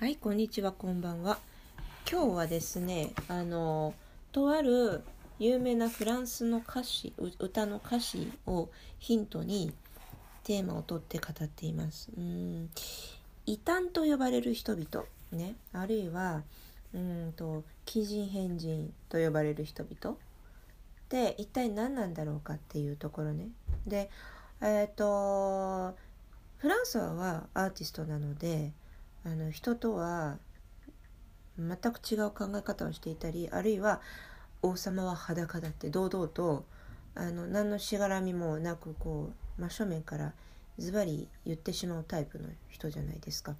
はい、こんにちは、こんばんは。今日はですね、あの、とある有名なフランスの歌詞、歌の歌詞をヒントにテーマを取って語っています。うん、異端と呼ばれる人々、ね、あるいは、うんと、奇人変人と呼ばれる人々で、一体何なんだろうかっていうところね。で、えっ、と、フランソワはアーティストなので、あの人とは全く違う考え方をしていたりあるいは王様は裸だって堂々とあの何のしがらみもなくこう真正面からズバリ言ってしまうタイプの人じゃないですか。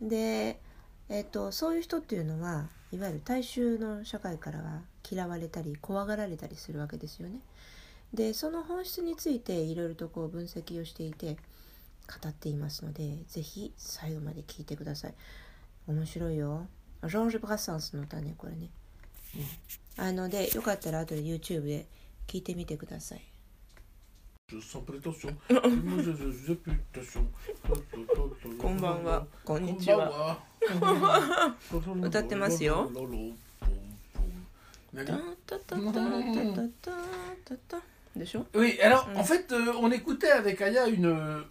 で、えっとそういう人っていうのはいわゆる大衆の社会からは嫌われたり怖がられたりするわけですよね。でその本質についていろいろとこう分析をしていて語っていますのでぜひ最後まで聞いてください。面白いよ。ジョンジュ・ブラッサンスの歌ねこれね、うん、あのでよかったら後で YouTube で聞いてみてください. こんばんは。こんにちは。歌ってますよ タ Nani タタタタタタタでしょ Oui, alors en fait, euh, on écoutait avec Aya une, euh,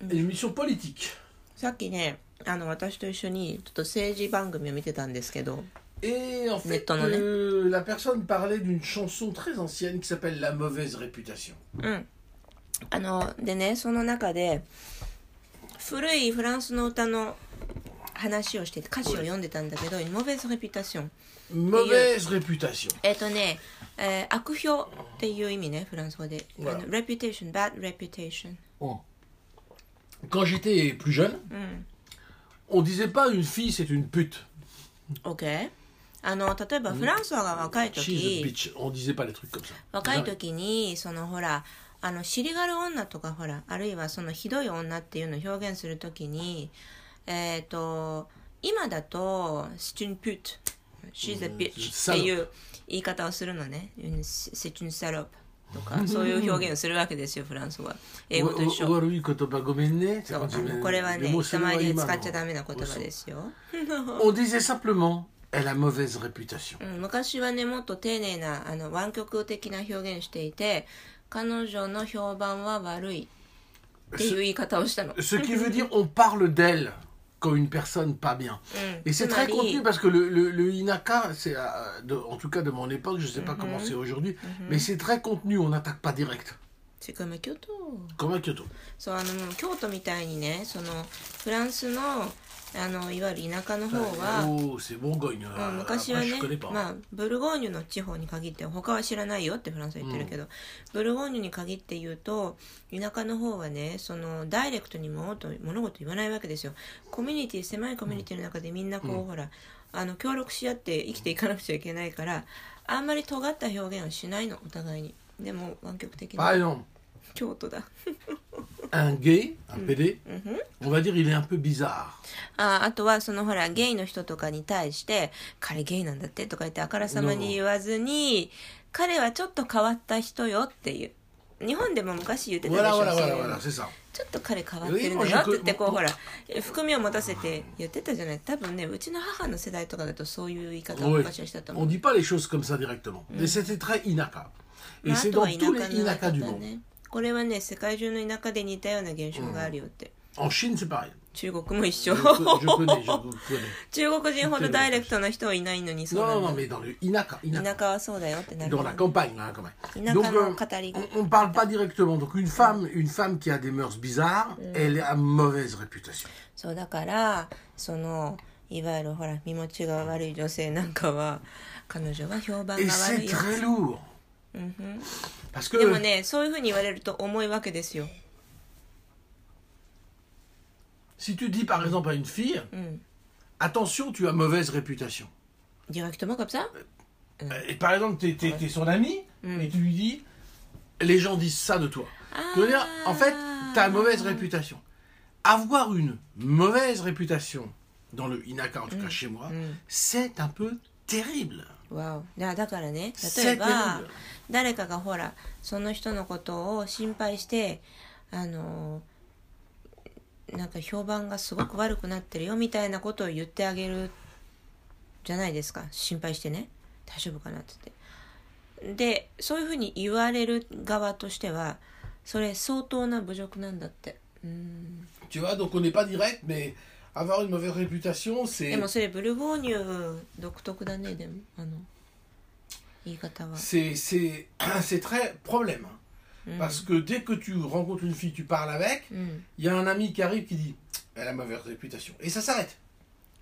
une émission politique. さっきねあの私と一緒にちょっと政治番組を見てたんですけど Et en fait, Mettons-en un. euh, la personne parlait d'une chanson très ancienne qui s'appelle La mauvaise réputation. うん。あの、でね、その中で、古いフランスの歌の 話をしてて、歌詞を読んでたんだけど、モベーズ・レピュタション。Mauvaise réputation. えっ、とね、えー悪評っていう意味ね、フランス語で。あ Voilà. の reputation, bad reputation。Oh. Quand j'étais plus jeune, うん。on disait pas une fille c'est une pute. OK? あの、例えばフランスが若い時.若い時に、そのほら、あの、尻がる女とかほら、あるいはそのひどい女っていうのを表現するときに、えっ、と、今だと、c'est une pute, she's a っていう言い方をするのね。c'est une、そういう表現をするわけですよ、フランスは。英語と一緒。これはね、人前で使っちゃダメな言葉ですよ。おじい simplement Elle mauvaise réputation. 昔はねもっと丁寧なあの湾曲的な表現していて彼女の評判は悪いっていう言い方をしたの。comme une personne pas bien. Mm. Et c'est très Marie. contenu parce que le, le, le Inaka, c'est euh, de- en tout cas de mon époque, je sais pas comment Mm-hmm. c'est aujourd'hui, mais c'est très contenu, on n'attaque pas direct. しかも京都 Comme à Kyoto. そうあの京都みたいにねそのフランスの あのいわゆる田舎の方は、Oh. う Ah, ん昔はね.まあブルゴーニュの地方に限って他は知らないよってフランスは言ってるけど、ブルゴーニュに限って言うと田舎の方はねそのダイレクトに物事物事言わないわけですよ。コミュニティ狭いコミュニティの中でみんなこう、ほらあの協力し合って生きていかなくちゃいけないからあんまり尖った表現をしないのお互いに。でも湾曲的な。京都だ un gay, un PD, on va dire il est un peu bizarre. ああとはそのほらゲイの人とかに対して彼ゲイなんだってとか言ってあからさまに言わずに彼はちょっと変わった人よっていう日本でも昔言ってたでしょ voilà, そうい voilà, うの voilà, c'est ça. ちょっと彼変わってるのよって言ってこうほら含みを持たせて言ってたじゃない多分ねうちの母の世代とかだとそういう言い方を Oui. 昔はしたと思 On う dit pas les choses comme ça directement. Mais c'était très Inaka. Et まああ c'est とは dans 田 tous 舎 les の Inaka du 方 monde. ねこれはね世界中の田舎で似たような現象があるよって、中国も一緒。中国人ほどダイレクトな人はいないのにそうなん田舎はそうだよってなる、ね、田舎の語りが。on, on parle pas directement. Donc une femme une femme qui a des mœurs、うん、elle a mauvaise そうだからそのいわゆるほら身持ちが悪い女性なんかは彼女は評判が悪いよ et c'est うんふん Parce que でもねそういうふうに言われると重いわけですよ si tu dis par exemple à une fille, うん attention, tu as mauvaise réputation. directement comme ça Euh, Et par exemple, tu es, son ami et tu lui dis, les gens disent ça de toi. Tu veux dire, en fait, tu as mauvaise réputation. Avoir une mauvaise réputation, dans le Inaka, en tout cas chez moi, c'est un peu terrible. わおだだからね例えば.誰かがほらその人のことを心配してあのなんか評判がすごく悪くなってるよみたいなことを言ってあげるじゃないですか。心配してね。大丈夫かなって言って。でそういうふうに言われる側としてはそれ相当な侮辱なんだって。うん。Tu vois, donc on n'est pas direct, mais avoir une mauvaise réputation, で c'est もそれブルゴーニュ独特だねでもあの言い方は c'est c'est c'est très problème. hein. うん Parce que dès que tu rencontres une fille, tu parles avec, うん il y a un ami qui arrive qui dit elle a mauvaise réputation. Et ça s'arrête.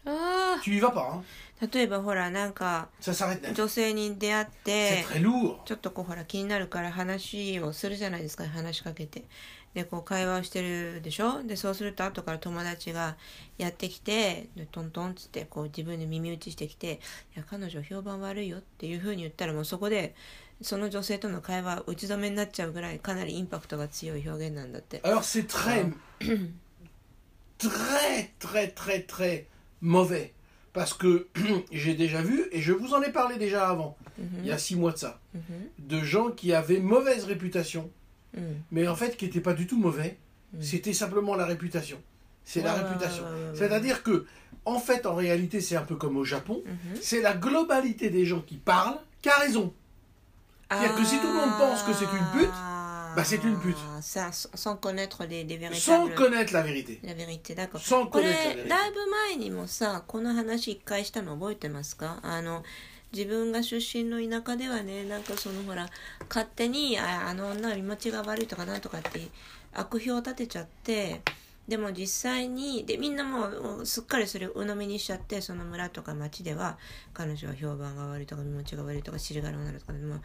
あ Tu y vas pas, hein. あ例えばほらなんか ça s'arrête net. 女性に出会っ C'est て très lourd. ちょっとこうほら気になるから話をするじゃないですか話しかけて でこう会話をしてるでしょでそうすると後から友達がやってきてでトントンっつってこう自分で耳打ちしてきて「いや彼女評判悪いよ」っていうふうに言ったらもうそこでその女性との会話打ち止めになっちゃうぐらいかなりインパクトが強い表現なんだって。Alors c'est très, très, très, très, très mauvais. Parce que j'ai déjà vu, et je vous en ai parlé déjà avant, il y a six mois de ça, うん de gens qui avaient mauvaise réputation, うん、 mais en fait qui n'étaient pas du tout mauvais, Mm. c'était simplement la réputation. C'est la Ouais, ouais, réputation. ouais, ouais, ouais, C'est-à-dire que, en fait, en réalité, c'est un peu comme au Japon, うん、 c'est la globalité des gens qui parlent qui a raison. C'est-à-dire que si tout le monde pense que c'est une pute, bah, c'est une pute. Ah, Ça, sans sans connaître les, les Sans véritables connaître la vérité. ラベリってだからsans これ connaître la vérité. だいぶ前にもさこの話一回したの覚えてますかあの 自分が出身の田舎ではねなんかそのほら勝手にああの女は見持ちが悪いとかなんとかって悪評を立てちゃってでも実際にでみんなもうすっかりそれを鵜呑みにしちゃってその村とか町では彼女は評判が悪いとか身持ちが悪いとか尻がらなるとかでも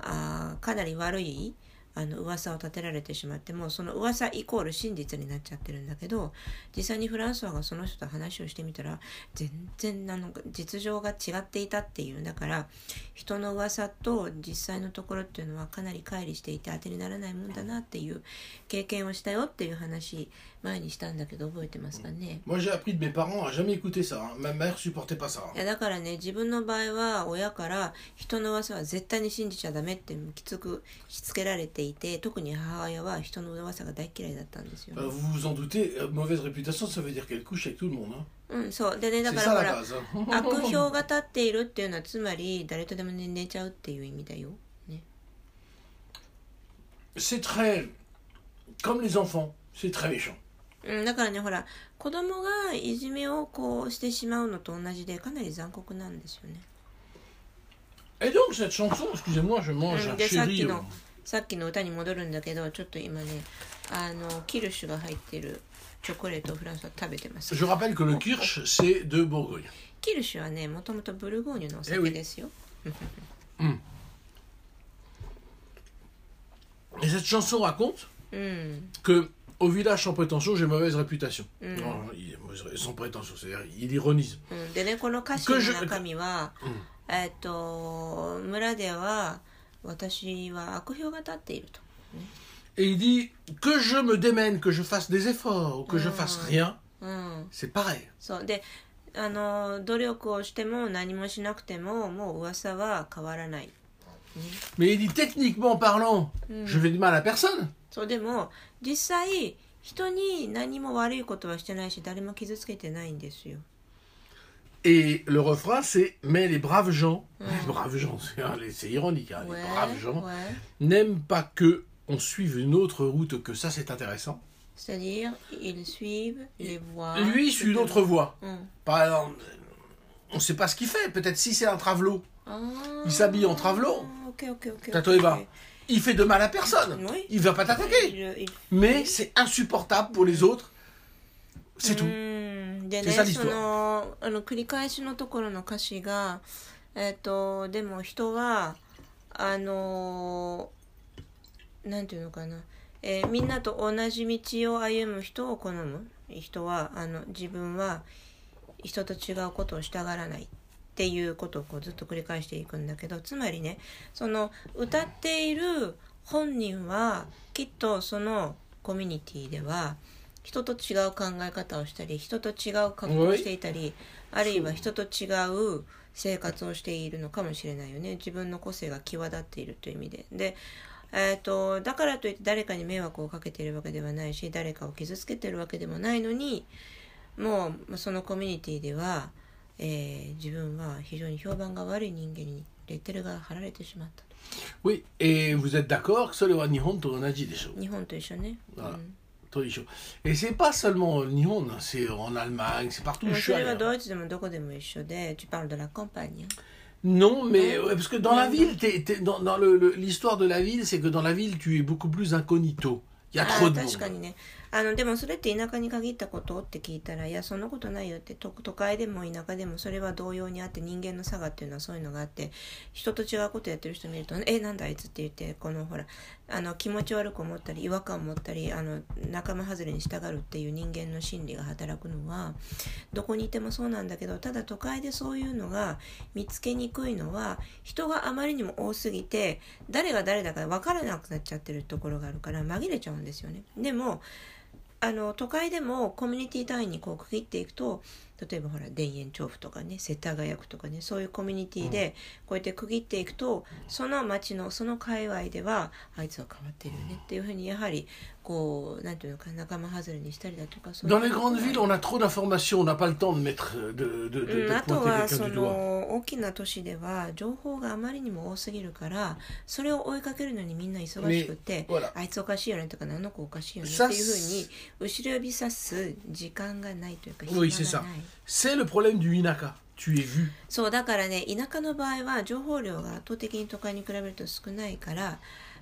あかなり悪いあの噂を立てられてしまってもその噂イコール真実になっちゃってるんだけど実際にフランソワがその人と話をしてみたら全然あの実情が違っていたっていう。だから人の噂と実際のところっていうのはかなり乖離していて当てにならないもんだなっていう経験をしたよっていう話前にしたんだけど覚えてますかね、うん、だからね自分の場合は親から人の噂は絶対に信じちゃダメってきつくしつけられていて特に母親は人の噂が大嫌いだったんですよ、うん、そう。でねだから, 悪評が立っているっていうのはつまり誰とでも、寝ちゃうっていう意味だよ。ね。come les often うん、だからねほら子供がいじめをこうしてしまうのと同じでかなり残酷なんですよね。え、そでさっきのさっきの歌に戻るんだけどちょっと今ねあのキルシュが入ってるチョコレートをフランスは食べてます。キルシュはねもともとブルゴーニュのお酒ですよ。うん。うん、au village sans prétention, j'ai mauvaise réputation. Mm. Non, il est mauvaise- sans prétention, c'est-à-dire il ironise. うん、でねこの歌詞の中身は、えっと村では私は悪評が立っていると Et il dit que je me démène, que je fasse des efforts, ou que je fasse rien, うん、 c'est pareil. そうであの努力をしても何もしなくてももう噂は変わらない Mais il dit techniquement parlant, je fais du mal à personne. そうでも実際人に何も悪いことはしてないし誰も傷つけてないんですよ Et le refrain, c'est Mais les braves gens, les braves gens, c'est hein, les- c'est ironique, hein, les braves gens, はい n'aiment pas que on suive une autre route que ça, c'est intéressant. c'est-à-dire ils suivent les voies Lui suit une autre voie. うん、 Par exemple, on ne sait pas ce qu'il fait. Peut-être si c'est un travelot, あ il s'habille en travelot. オッケー Il fait de mal à personne. Oui. Il va pas t'attaquer. Il- Mais c'est insupportable pour les autres. C'est う tout. んでねそ.のあの繰り返しのところの歌詞がえっ、とでも人はあのなんていうのかな、えーみんなと同じ道を歩む人を好む人はあの自分は人と違うことをしたがらないっていうことをこうずっと繰り返していくんだけどつまりねその歌っている本人はきっとそのコミュニティでは人と違う考え方をしたり人と違う格好をしていたりあるいは人と違う生活をしているのかもしれないよね。自分の個性が際立っているという意味で。でえーと、だからといって誰かに迷惑をかけているわけではないし誰かを傷つけてるわけでもないのにもうそのコミュニティでは、えー、自分は非常に評判が悪い人間にレッテルが貼られてしまったと。Oui, et vous êtes d'accord que それは日本と同じでしょ日本と一緒ね。Voilà. と一緒。Et c'est pas seulement 日本、c'est en Allemagne, c'est partout où je suis それ allé. はドイツでもどこでも一緒で、tu parles de la campagne. Non, mais ouais, parce que dans la ville, t'es- t'es- dans, dans le- le- l'histoire de la ville, c'est que dans la ville, tu es beaucoup plus incognito. Il y a あ trop あ de 確か monde. あのでもそれって田舎に限ったことって聞いたらいやそんなことないよって都都会でも田舎でもそれは同様にあって人間の差がっていうのはそういうのがあって人と違うことやってる人見ると「えなんだあいつ」って言ってこのほらあの気持ち悪く思ったり違和感を持ったりあの仲間外れに従うっていう人間の心理が働くのはどこにいてもそうなんだけどただ都会でそういうのが見つけにくいのは人があまりにも多すぎて誰が誰だか分からなくなっちゃってるところがあるから紛れちゃうんですよね。でもあの都会でもコミュニティ単位にこう区切っていくと例えばほら田園調布とかね世田谷区とかねそういうコミュニティでこうやって区切っていくと、その町のその界隈ではあいつは変わってるよねっていうふうにやはりこうなんていうのか仲間外れにしたりだとかそういう。Dans les grandes villes, on a trop d'informations, on n'a pas le temps de mettre, de, de, de, う de ん、あとはそ.の大きな都市では情報があまりにも多すぎるからそれを追いかけるのにみんな忙しくて、あいつおかしいよねとかあの子おかしいよねってさいうふうに後ろ指さす時間がないというか暇が.ない C'est le problème du Inaka. Tu es vu. そうだからね田舎の場合は情報量が圧倒的に都会に比べると少ないから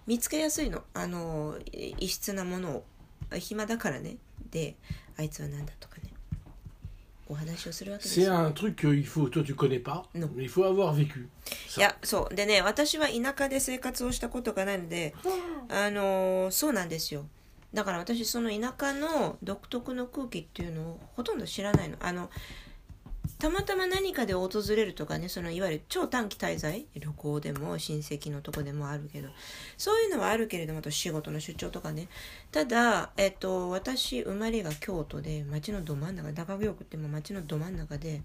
見つけやすいのあのい異質なものを暇だからねであいつは何だとかねお話をするわけです C'est よ un truc qu'il faut, toi tu connais pas, Non. mais il faut avoir vécu. いやそうでね私は田舎で生活をしたことがないのであのそうなんですよだから私その田舎の独特の空気っていうのをほとんど知らないの。あのたまたま何かで訪れるとかねそのいわゆる超短期滞在？旅行でも親戚のとこでもあるけど。そういうのはあるけれどもあと仕事の出張とかね。ただ、えっと、私生まれが京都で町のど真ん中中京区ってもう町のど真ん中で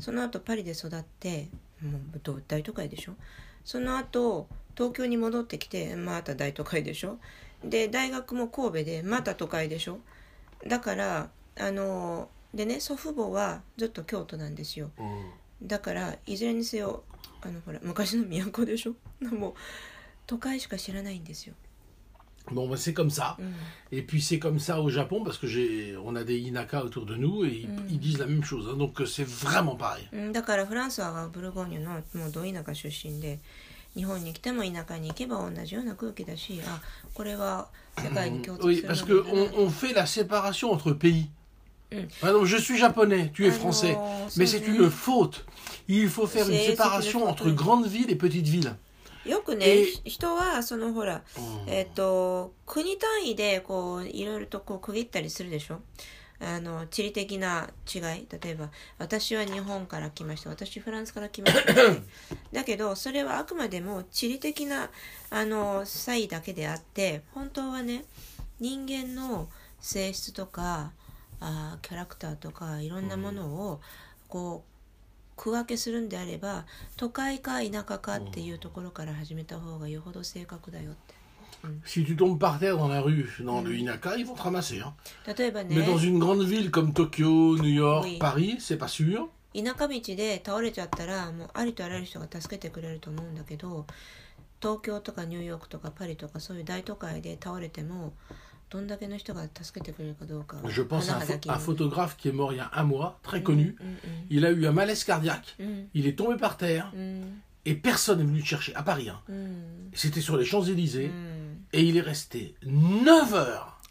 その後パリで育ってもう大都会でしょ？その後東京に戻ってきてまた大都会でしょ？で大学も神戸でまた都会でしょだからあのでね祖父母はずっと京都なんですよだからいずれにせよあのほら昔の都でしょもう都会しか知らないんですよ、Bon, bah, c'est comme ça. うん Et puis c'est comme ça au Japon parce que j'ai, on a des Inaka autour de nous et ils, ils disent la même chose. hein. donc euh, c'est vraiment pareil. う日本に来ても田舎に行けば同じような空気だしあこれは世界に共通 Oui, する parce も que on, on fait la séparation entre pays. Mm. Par exemple, je suis japonais, tu es Ah français, non, mais c'est une faute. Il faut faire une séparation entre oui. grandes villes et petites villes. よくね人はそのほらえっ、と国単位でこういろいろとこう区切ったりするでしょあの地理的な違い例えば私は日本から来ました私フランスから来ました、だけどそれはあくまでも地理的なあの差異だけであって本当はね人間の性質とかあキャラクターとかいろんなものをこう区分けするんであれば都会か田舎かっていうところから始めた方がよほど正確だよって。Si tu tombes par terre dans la rue, dans le Inaka, ils vont te ramasser. hein. 例えばね Mais dans une grande ville comme Tokyo, New York, Oui. Paris, c'est pas sûr. 田舎道で倒れちゃったらもうありとあらゆる人が助けてくれると思うんだけど東京とかニューヨークとかパリとかそういう大都会で倒れてもどんだけの人が助けてくれるかどうかは Je pense à un, 甚 pho- だ疑 un 問 photographe qui est mort il y a un mois, très connu. うん Il a eu un malaise cardiaque. うん Il est tombé par terre うん et personne n'est venu le chercher à Paris. hein. うん C'était sur les Champs-Élysées うん et il est resté 9 heures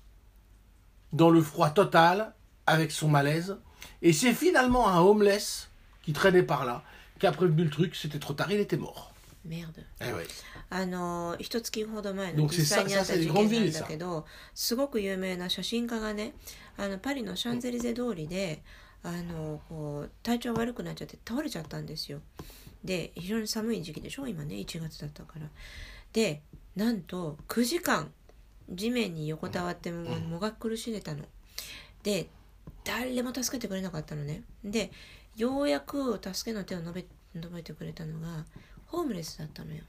dans le froid total avec son malaise. Et c'est finalement un homeless qui traînait par là qui a prévenu le truc. C'était trop tard, il était mort. メアド Eh ouais. あの一月ほど前の Donc 実 c'est 際 ça, にあ ça った c'est 事 les 件 grandes なん villes だ ça. けどすごく有名な写真家がねあのパリのシャンゼリゼ通りであのこう体調悪くなっちゃって倒れちゃったんですよで非常に寒い時期でしょ今ね1月だったからで なんと9時間地面に横たわってももが苦しんでたの。で誰も助けてくれなかったのね。でようやく助けの手を述べ述べてくれたのがホームレスだったのよ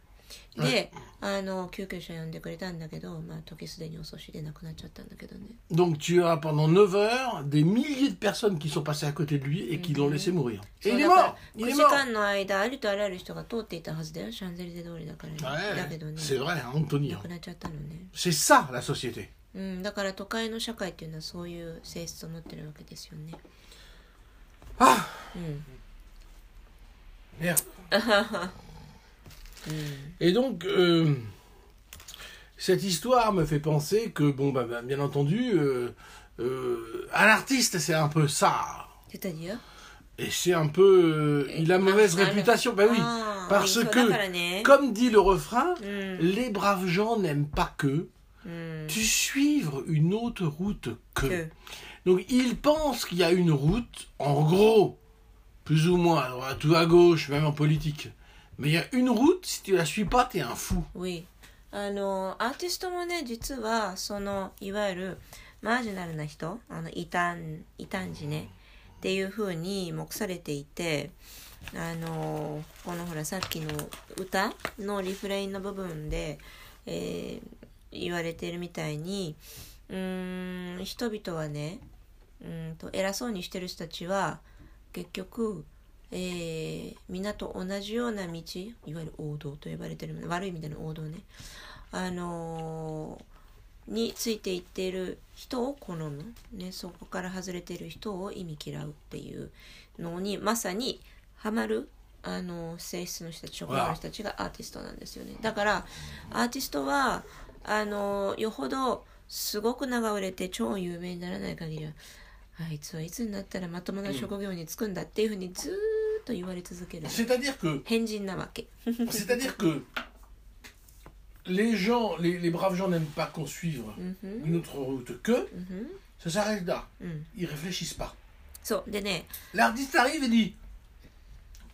であの救急車呼んでくれたんだけど、まあ、時すでに遅しで亡くなっちゃったんだけどね Donc tu as pendant 9 heures des milliers de personnes qui sont passées à côté de lui et qui l'ont laissé mourir. Et il est だから mort Il 9 est 時 mort 間の間ありとあらゆる人が通っていたはずだよシャンゼリゼ通りだからね、だけどね c'est vrai, hein, Anthony. 亡くなっちゃったのね C'est ça la société. うん、だから都会の社会っていうのはそういう性質を持ってるわけですよね。Ah うん。Merde. う Et donc, euh, cette histoire me fait penser que, bon, bah, bah bien entendu, euh, euh, un artiste, c'est un peu ça. C'est-à-dire et c'est un peu. il a mauvaise réputation. Ben oui, parce que, comme dit le refrain, les braves gens n'aiment pas que tu suivre une autre route que. Donc il pense qu'il y a une route, en gros, plus ou moins, à droite ou à gauche, même en politique, Mais il y a une route, si tu la suis pas, t'es un fou. Oui. あのアーティストもね実はそのいわゆるマージナルな人あの異端異端児ねっていう風に目されていてあのこのほらさっきの歌のリフレインの部分で、えー言われているみたいにうーん人々はねうんと偉そうにしてる人たちは結局、えー、皆と同じような道いわゆる王道と呼ばれてる悪い意味での王道ね。あのーについていっている人を好む、ね、そこから外れている人を意味嫌うっていうのにまさにハマるあの性質の人たち職業の人たちがアーティストなんですよね。だからアーティストはあのよほどすごく名が売れて超有名にならない限りはあいつはいつになったらまともな職業に就くんだっていうふうにずーっと 言われ続ける C'est-à-dire que, 変人なわけ c'est-à-dire que les gens, les, les braves gens n'aiment pas qu'on suive うんふん une autre route que, うんふん ça s'arrête là. うん、 Ils réfléchissent pas. そうでね L'artiste arrive et dit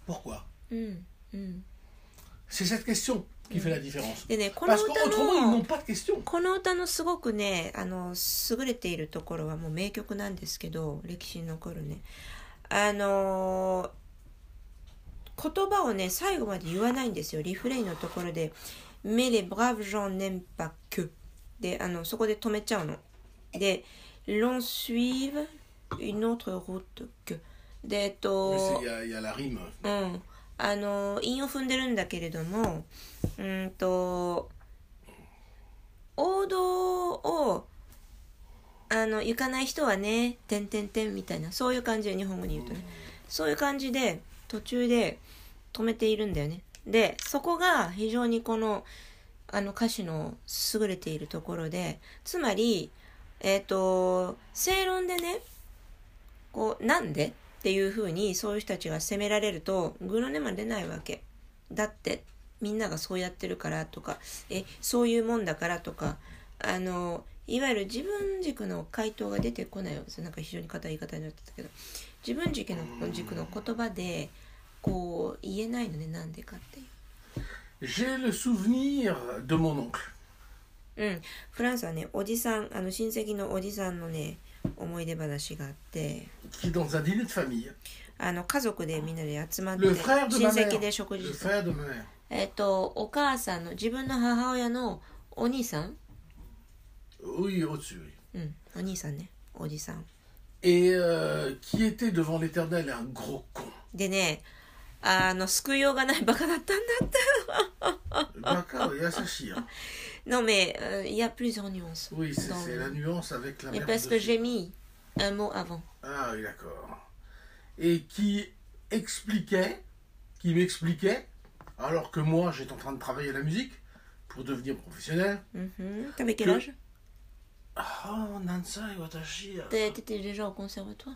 Pourquoi うんうん C'est cette question qui fait la différence. でねこの Parce 歌 qu'autrement, ils の n'ont pas de question. この歌のすごくねあの優れているところはもう名曲なんですけど歴史に残るねあのー 言葉をね最後まで言わないんですよ。リフレインのところで「Mais les braves gens n'aiment pas que」であのそこで止めちゃうの。で「l'on suive une autre route que」でえっ Mais と c'est- Il y, a- il y a la rime. うん、あの韻を踏んでるんだけれどもうんと王道をあの行かない人はね「てんてんてん」みたいな。そういう感じで日本語に言うとね。そういう感じで途中で止めているんだよね。でそこが非常にこのあの歌詞の優れているところでつまりえっ、と正論でねこうなんで？っていうふうにそういう人たちが責められるとグロネマ出ないわけ。だってみんながそうやってるからとかえそういうもんだからとかあのいわゆる自分軸の回答が出てこないわけです。よなんか非常に硬い言い方になってたけど。自分軸の軸の言葉でこう言えないのねなんでかってう。ん。フランスはねおじさんあの親戚のおじさんのね思い出話があって。あの家族でみんなで集まって親戚で食事するえっとお母さんの自分の母親のお兄さん？お,うん。お兄さんね。おじさん。Et, euh, qui était devant l'éternel un gros con. De ne, euh, あの救いようがないバカだったんだって Baka, il y a sa chire. Non mais euh, il y a plusieurs nuances Oui, c'est Dans c'est le- la nuance avec la mais merde parce que dessus. j'ai mis un mot avant Ah oui, d'accord. Et qui expliquait, qui m'expliquait, alors que moi j'étais en train de travailler la musique pour devenir professionnel. Mhm. T'avais quel Que- âge Ah, Nansai Watashi. T'é- T'étais déjà au conservatoire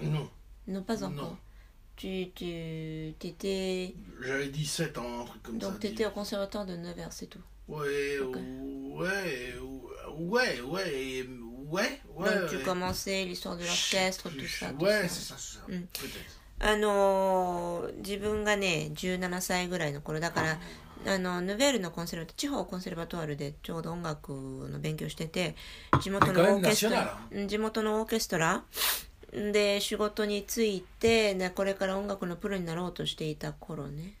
Non, Non, pas Non. encore. Tu, tu t'étais j'avais 17 ans, un truc comme ça. donc t'étais au conservatoire de Nevers, c'est tout. Ouais, Ok. ouais, ouais, ouais, ouais, ouais, ouais. donc tu ouais. commençais l'histoire de l'orchestre, Je- tout je- ça. tout ça. Ouais, c'est ça, c'est ça. Mm. Peut-être. あのー自分がね17歳ぐらいの頃だからあのヌベールのコンセルバ地方コンセルバトワールでちょうど音楽の勉強してて地元のオーケストラうん地元のオーケストラ で仕事に就いてでこれから音楽のプロになろうとしていた頃ね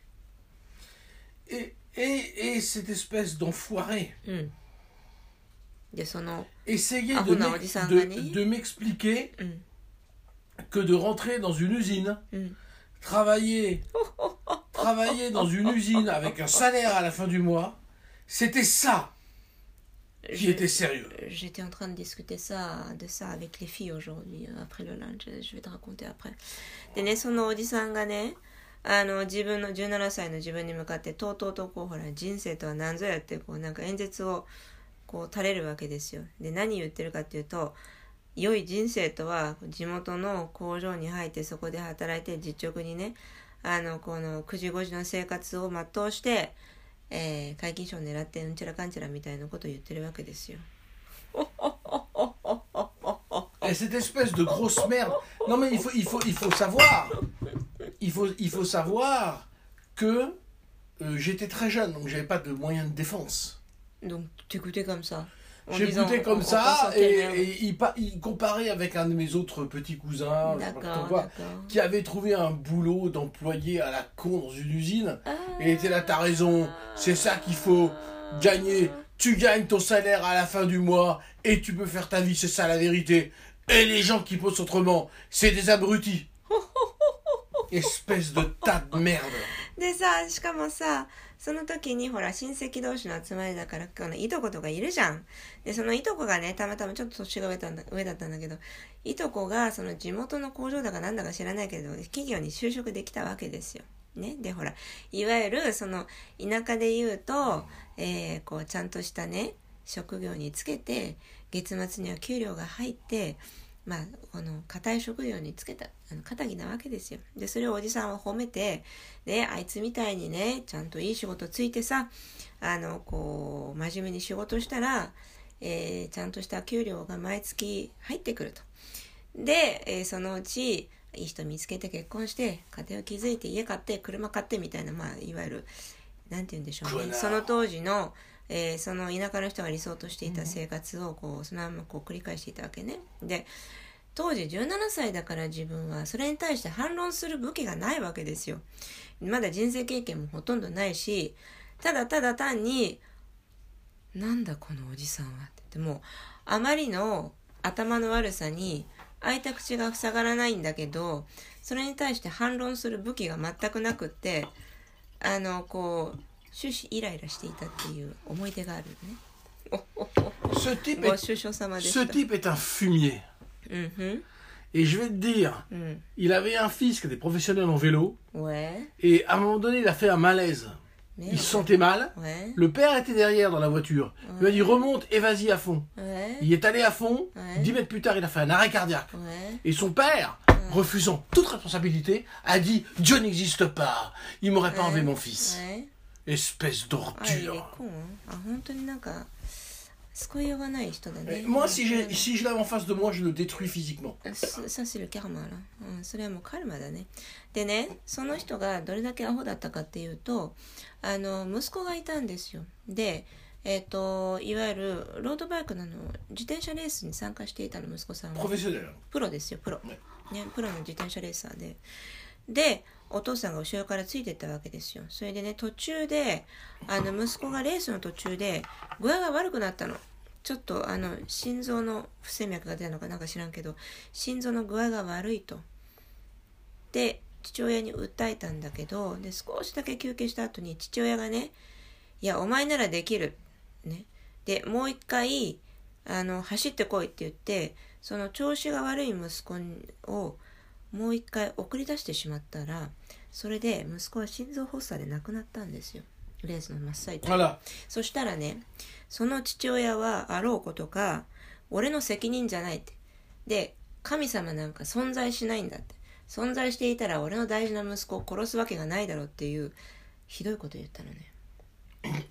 Et, Et, et cette espèce d'enfoiré うんでその essayait Ah, de vous n'en m'ex- dites ça, de- Annie de m'expliquer うん que de rentrer dans une usine, うん travailler, travailler dans une usine avec un salaire à la fin du mois, c'était ça Était sérieux. J'étais en train de discuter ça, de ça avec les filles aujourd'hui, euh, après le lunch. Je vais te raconter après. でね、そのおじさんがね、あの、自分の17歳の自分に向かって、とうとうとこう、ほら、人生とは何ぞやって、こう、なんか演説を、こう、垂れるわけですよ。で、何言ってるかっていうと、良い人生とは、地元の工場に入って、そこで働いて、実直にね、あの、この、9時5時の生活を全うして、えー、皆勤賞を狙ってうんちゃらかんちゃらみたいなことを言ってるわけですよ。 Et cette espèce de grosse merde. Non mais il faut, il faut, il faut savoir. Il faut, il faut savoir que euh, j'étais très jeune, donc j'avais pas de moyens de défense. Donc t'écoutais comme ça. en disant- J'écoutais comme en ça pensant et, quelle merde. et il, pa- il comparait avec un de mes autres petits cousins, je sais pas D'accord, quoi, d'accord. qui avait trouvé un boulot d'employé à la con dans une usine. Ah. Et il était là, t'as raison, c'est ça qu'il faut gagner. Tu gagnes ton salaire à la fin du mois et tu peux faire ta vie, c'est ça la vérité. Et les gens qui posent autrement, c'est des abrutis. Espèce de tas de merde. でさしかもさ その時にほら親戚同士の集まりだからこのいとことかいるじゃん。でそのいとこがねたまたまちょっと年が上だったんだ上だったんだけどいとこがその地元の工場だかなんだか知らないけど企業に就職できたわけですよ。ね、でほらいわゆるその田舎で言うと、えーこうちゃんとしたね職業につけて月末には給料が入ってまあこの固い職業につけたあの肩着なわけですよ。でそれをおじさんは褒めてであいつみたいにねちゃんといい仕事ついてさあのこう真面目に仕事したら、えーちゃんとした給料が毎月入ってくると。で、えーそのうちいい人見つけて結婚して家庭を築いて家買って車買ってみたいなまあいわゆるなんて言うんでしょうね。その当時の、えーその田舎の人が理想としていた生活をこうそのままこう繰り返していたわけね。で当時17歳だから自分はそれに対して反論する武器がないわけですよ。まだ人生経験もほとんどないしただただ単になんだこのおじさんはって言って。もうあまりの頭の悪さに開いた口が塞がらないんだけどそれに対して反論する武器が全くなくってあのこう 終始イライラしていたっていう思い出があるね Ce type ご est, 愁傷様で ce した type est un fumier. うんふん Et je vais te dire, うん il avait un fils qui était professionnel en vélo. ouais Et à un moment donné, il a fait un malaise. mais Il se sentait mal. ouais Le père était derrière dans la voiture. Il lui a dit remonte et vas-y à fond. ouais Il est allé à fond. Ouais. Dix mètres plus tard, il a fait un arrêt cardiaque. ouais Et son père, refusant toute responsabilité, a dit Dieu n'existe pas. Il m'aurait pas Ouais. enlevé mon fils. Espèce あいいね d'ordure. コンあ本当になんか救いようがない人だね Et Moi, si, j'ai- si je l'avais en face de moi, je le détruis physiquement. ささするキャラマーな、うん、それはもうカルマだねでねその人がどれだけアホだったかっていうとあの息子がいたんですよでえっ、といわゆるロードバイクのあの自転車レースに参加していたの息子さんは.プロですよプロ、ねね、プロの自転車レーサーででお父さんが後ろからついてったわけですよ。それでね途中であの息子がレースの途中で具合が悪くなったの。ちょっとあの心臓の不整脈が出たのかなんか知らんけど心臓の具合が悪いと。で父親に訴えたんだけどで少しだけ休憩した後に父親がね「いやお前ならできる」ね。でもう一回あの走ってこいって言ってその調子が悪い息子をもう一回送り出してしまったらそれで息子は心臓発作で亡くなったんですよ。レースの真っ最中.そしたらねその父親はあろうことか俺の責任じゃないって。で神様なんか存在しないんだって。存在していたら俺の大事な息子を殺すわけがないだろうっていうひどいこと言ったのね。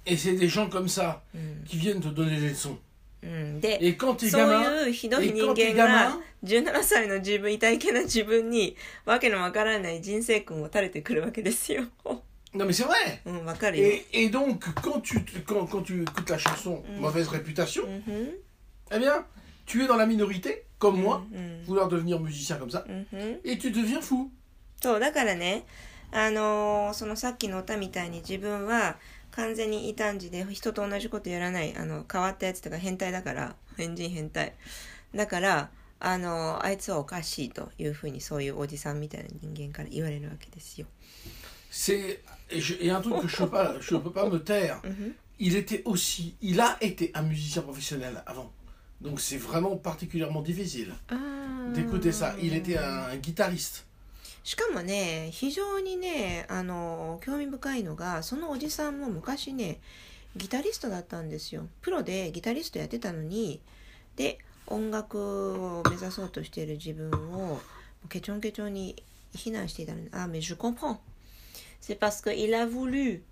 Et c'est des gens comme ça うん、qui viennent te donner des leçons. うん、でそういうひどい人間が gamin, 17歳の自分痛いけな自分にわけのわからない人生訓を垂れてくるわけですよ。non mais c'est vrai. うん、わかるよ。Et, et donc, quand tu, quand, quand tu écoutes la chanson Mauvaise réputation, うんふん eh bien, tu es dans la minorité, comme moi, うん、vouloir devenir musicien comme ça, うんふん et tu deviens fou. そう、だからね、あのーそのさっきの歌みたいに自分は完全に異端児で人と同じことやらないあの変わったやつとか変態だから変人変態だからあのあいつはおかしいというふうにそういうおじさんみたいな人間から言われるわけですよ。C'est et, un truc que je peux pas, je peux pas me taire. Il était aussi, il a été un musicien professionnel avant. Donc c'est vraiment particulièrement difficile d'écouter ça. Il était un, un guitariste. しかもね非常にねあの興味深いのがそのおじさんも昔ねギタリストだったんですよプロでギタリストやってたのにで音楽を目指そうとしている自分をケチョンケチョンに非難していたのにあ mais je comprends c'est parce qu'il a voulu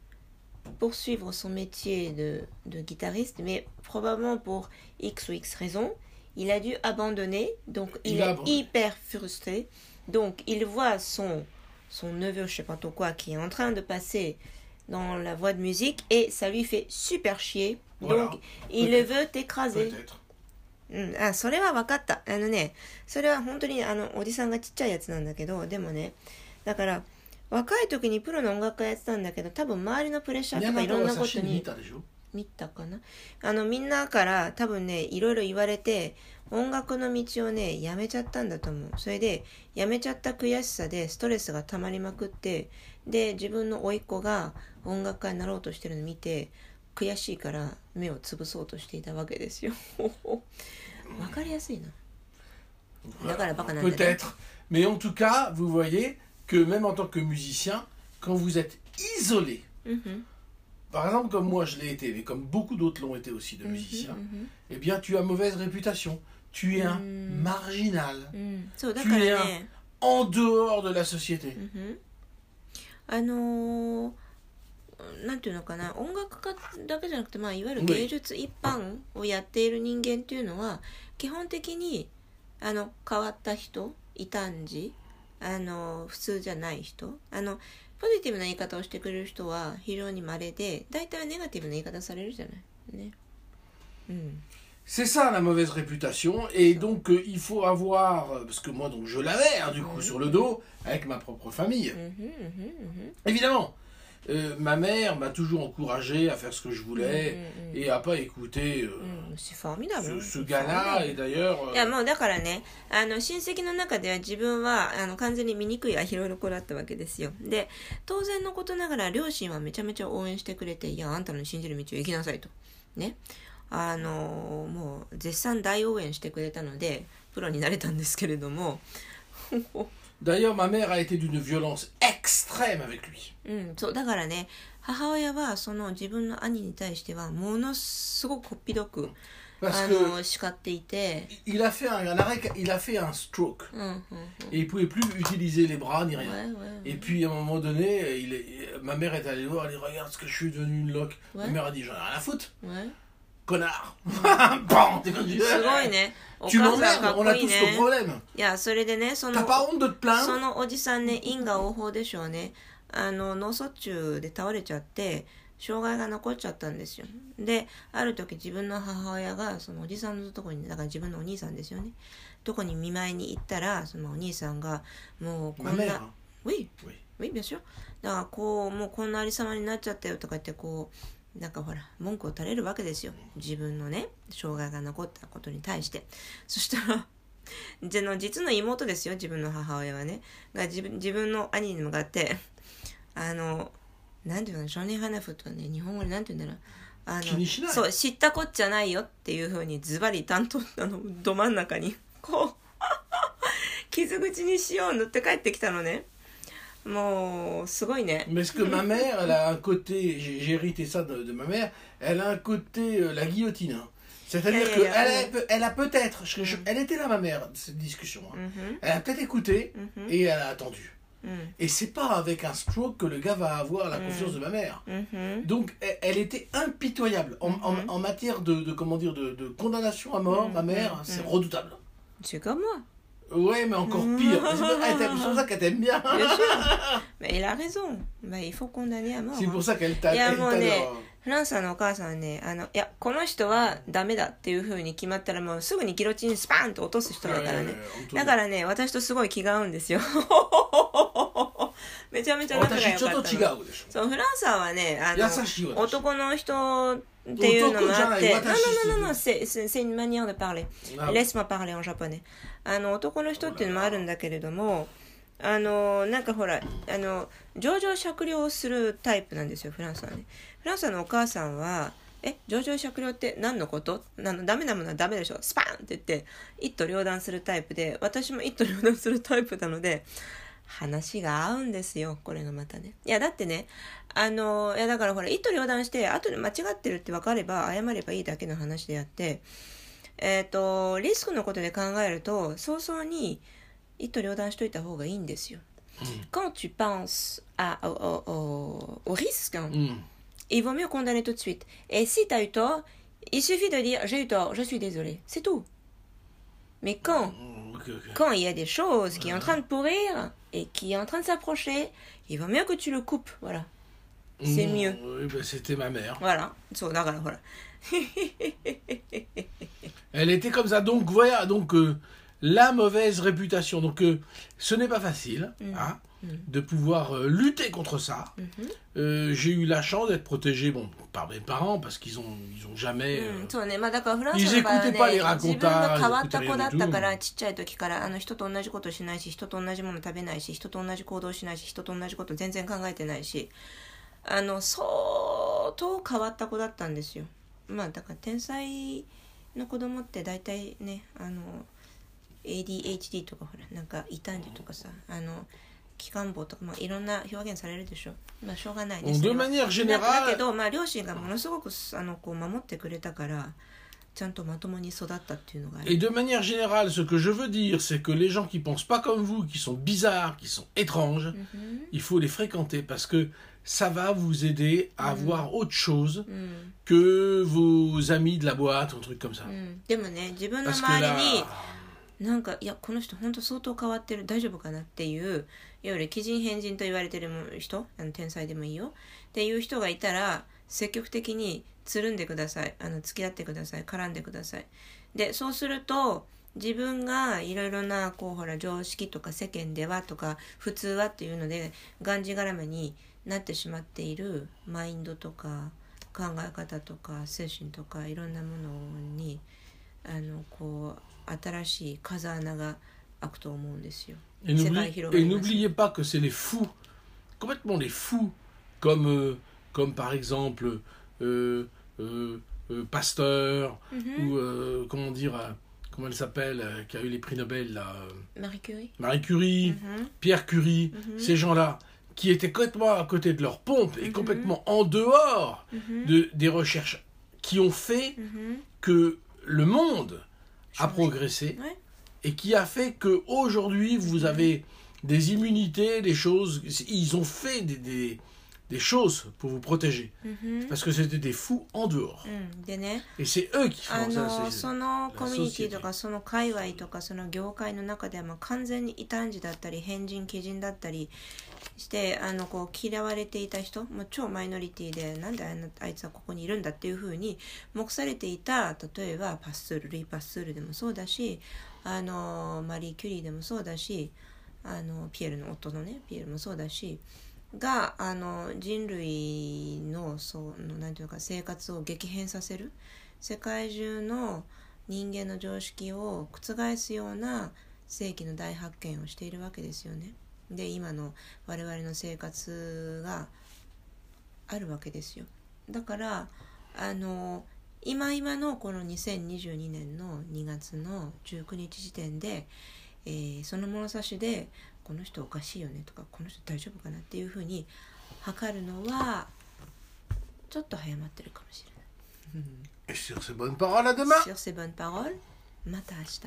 poursuivre son métier de, de guitariste mais probablement pour X ou X raisons il a dû abandonner donc il, Il est hyper frustré donc il voit son son neveu je sais pas trop quoi qui est en train de passer dans la voie de musique et ça lui fait super chier Voilà. donc il le veut écraser Peut-être. うん、あそれは分かったあのねそれは本当にあのおじさんがちっちゃいやつなんだけどでもねだから若い時にプロの音楽家やってたんだけど多分周りのプレッシャーとかいろんなこと Yamato に Asashi Nita, déjà. 見たかな？あのみんなから多分ねいろいろ言われて音楽の道をねやめちゃったんだと思う。それでやめちゃった悔しさでストレスが溜まりまくってで自分の甥っ子が音楽家になろうとしてるのを見て悔しいから目をつぶそうとしていたわけですよ。わかりやすいな。Voilà. pas qu'on a un Peut-être. Mais en tout cas, vous voyez que même en tant que musicien, quand vous êtes isolé, うんふん par exemple comme moi je l'ai été, mais comme beaucoup d'autres l'ont été aussi de musiciens, うん eh bien tu as mauvaise réputation. Tu es un Mm. marginal, うんうんそうだからね en dehors de la société. あのーなんていうのかな音楽家だけじゃなくて、まあ、いわゆる芸術一般をやっている人間っていうのは基本的にあの変わった人異端児あの普通じゃない人あのポジティブな言い方をしてくれる人は非常に稀で大体はネガティブな言い方されるじゃないねうん、 C'est ça la mauvaise réputation, et donc euh, il faut avoir, euh, parce que moi donc je l'avais hein, du coup Mhm. sur le dos avec ma propre famille. うんふんうんふんうん Évidemment, euh, ma mère m'a toujours encouragé à faire ce que je voulais うんうん et à pas écouter euh, うんうん、c'est formidable. ce, ce gars-là. Et d'ailleurs, euh, いやもうだからねあの親戚の中では自分はあの完全に醜いアヒルの子だったわけですよ。で当然のことながら両親はめちゃめちゃ応援してくれていやあんたの信じる道を行きなさいと。ね。あのもう絶賛大応援してくれたのでプロになれたんですけれども d'ailleurs, ma mère a été d'une violence extrême avec lui. うんそうだからね母親はその自分の兄に対してはものすごくこっぴどく Parce あ que の叱っていて il a fait un, un arrêt, il a fait un stroke うんうんうん et il pouvait plus utiliser les bras ni rien. Ouais, ouais, ouais. Et puis à un moment donné, il est, ma mère est allée le voir, elle dit regarde ce que je suis devenu une loque. Ouais. Ma mère a dit j'en ai rien à foutre, ね connard. Bon, t'es comme tu すごいね。お Tu 母さんかっ on こ a いい tous ね。いや、それでね、その T'as、pas honte de te そ plaindre のおじさんね、因果応報でしょうね。あの、脳卒中で倒れちゃって、障害が残っちゃったんですよ。で、ある時自分の母親が、そのおじさんのとこに、だから自分のお兄さんですよね。とこに見舞いに行ったら、そのお兄さんが、もうこ Ma ん mère. な hein.、ウィ Oui. ウィですよ。だからこう、もうこんなありさまになっちゃったよとか言って、こう、なんかほら、文句を垂れるわけですよ。自分のね、障害が残ったことに対して。そしたら、じゃの実の妹ですよ、自分の母親はね。が自分自分の兄に向かって、あの、なんていうの、少年花フとね、日本語でなんて言うんだろう。あ気にしない？そう、知ったこっちゃないよっていうふうにズバリ担当、あの、ど真ん中に、こう、傷口に塩を塗って帰ってきたのね。もう、すごいね。 Mais ce que ma mère, elle a un côté, j'ai j'ai hérité ça de, de ma mère, elle a un côté euh, la guillotine. hein. C'est-à-dire Yeah, yeah, yeah. qu'elle elle a peut-être, je- je- elle était là ma mère, de cette discussion. hein. うんふん Elle a peut-être écouté Mhm. et elle a attendu. うん。 Et c'est pas avec un stroke que le gars va avoir la confiance de ma mère. うんふん Donc elle, elle était impitoyable en, en- Mhm. en matière de, de, comment dire de, de condamnation à mort. Ma mère, c'est Mhm. redoutable. 違うmoi. Ouais, mais encore pire. C'est pour- t'aime- ça qu'elle t'aime bien. Bien sûr. Mais il a raison. Bah, il faut condamner à mort. C'est hein. pour ça qu'elle t'a- いや elle もうね t'adore. フランスさんのお母さんはねあのいやこの人はダメだっていうふうに決まったらもうすぐにギロチンスパーンと落とす人だからねだからね私とすごい気が合うんですよめちゃめちゃ仲が良かったの私ちょっと違うでしょそうフランサーはねあの男の人っていうのもあって。non non non non c'est c'est une manière de parler あ laisse-moi parler en japonais あの男の人っていうのもあるんだけれどもあのなんかほらあの上場酌量をするタイプなんですよフランスはね。フランスのお母さんはえ上場酌量って何のこと？なのダメなものはダメでしょ？スパーンって言って一刀両断するタイプで私も一刀両断するタイプなので話が合うんですよこれがまたねいやだってねあのいやだからほら一刀両断して後で間違ってるって分かれば謝ればいいだけの話であってえっ、とリスクのことで考えると早々に一刀両断しといた方がいいんですよ。Quand tu penses à, au, au, au, risque, うん。il vaut mieux condamner tout de suite. Et si tu as eu tort, il suffit de dire j'ai eu tort, je suis désolé. C'est tout. Mais quand, うん ok, ok. quand il y a des choses qui sont en train de pourrir et qui est en train de s'approcher, il vaut mieux que tu le coupes, voilà. C'est mmh. mieux. Oui, bah, c'était ma mère. Voilà. voilà. Elle était comme ça. Donc voilà, donc euh, la mauvaise réputation. Donc euh, ce n'est pas facile. Mmh. Hein de pouvoir euh, lutter contre ça. Euh, J'ai eu la chance d'être protégé bon, par mes parents parce qu'ils ont, ils ont jamais. うん euh, Ils écoutaient pas les ね、racontages, 変わった子だったから、ちっちゃい時から、あの人と同じことしないし、人と同じもの食べないし、人と同じ行動しないし、人と同じこと全然考えてないし、あの、相当変わった子だったんですよ。まあだから天才の子供って大体ね、あの、ADHD とかほら、なんか異端児とかさ、あの、気管棒とか、まあ、いろんな表現されるでしょ。まあ、しょうがないです de それは manière だだ générale, けど、まあ、両親がものすごくあのこう守ってくれたからちゃんとまともに育ったっていうのがある et de manière générale, ce que je veux dire, c'est que les gens qui pensent pas comme vous, qui sont bizarres, qui sont étranges, il faut les fréquenter parce que ça va vous aider à voir autre chose うん、 que vos amis de la boîte, un truc comme ça. うん、でもね自分の Parce que 周 là, りになんかいやこの人本当相当変わってる大丈夫かなっていう いわゆる奇人変人と言われてる人あの天才でもいいよ。っていう人がいたら積極的につるんでください。あの付き合ってください。絡んでください。でそうすると自分がいろいろなこうほら常識とか世間ではとか普通はっていうのでがんじがらめになってしまっているマインドとか考え方とか精神とかいろんなものにあのこう新しい風穴が 開くと思うんですよ。 Et 世 n'oublie- 界広が et ります n'oubliez pas que c'est les fous, complètement les fous, comme, euh, comme par exemple euh, euh, euh, Pasteur, ou euh, comment dire, euh, comment elle s'appelle, euh, qui a eu les prix Nobel, là, euh, Marie Curie Marie Curie, Mhm. Pierre Curie, ces gens-là, qui étaient complètement à côté de leur pompe et complètement en dehors de, des recherches qui ont fait Mhm. que le monde a Changé. progressé Ouais. Et qui a fait que aujourd'hui vous avez des immunités, des choses. Ils ont fait des, des, des choses pour vous protéger Mhm. parce que c'était des fous en dehors うん、でね et c'est eux qui あ font ça. そのコミュニティとソかその界隈とかその業界の中ではもう完全に異端児だったり変人奇人だったりしてあのこう嫌われていた人もう超マイノリティでなんであいつはここにいるんだっていうふうに目されていた例えばパスツールルイ・パスツールでもそうだしあのマリー・キュリーでもそうだしあのピエールの夫のねピエールもそうだしがあの人類のそのなんていうか生活を激変させる世界中の人間の常識を覆すような世紀の大発見をしているわけですよね。で今の我々の生活があるわけですよ。だからあの今今のこの2022年の2月の19日時点で、えーその物差しでこの人おかしいよねとかこの人大丈夫かなっていうふうに測るのはちょっと早まってるかもしれない。Et sur ces bonnes paroles, à demain. Sur ces bonnes paroles, また明日。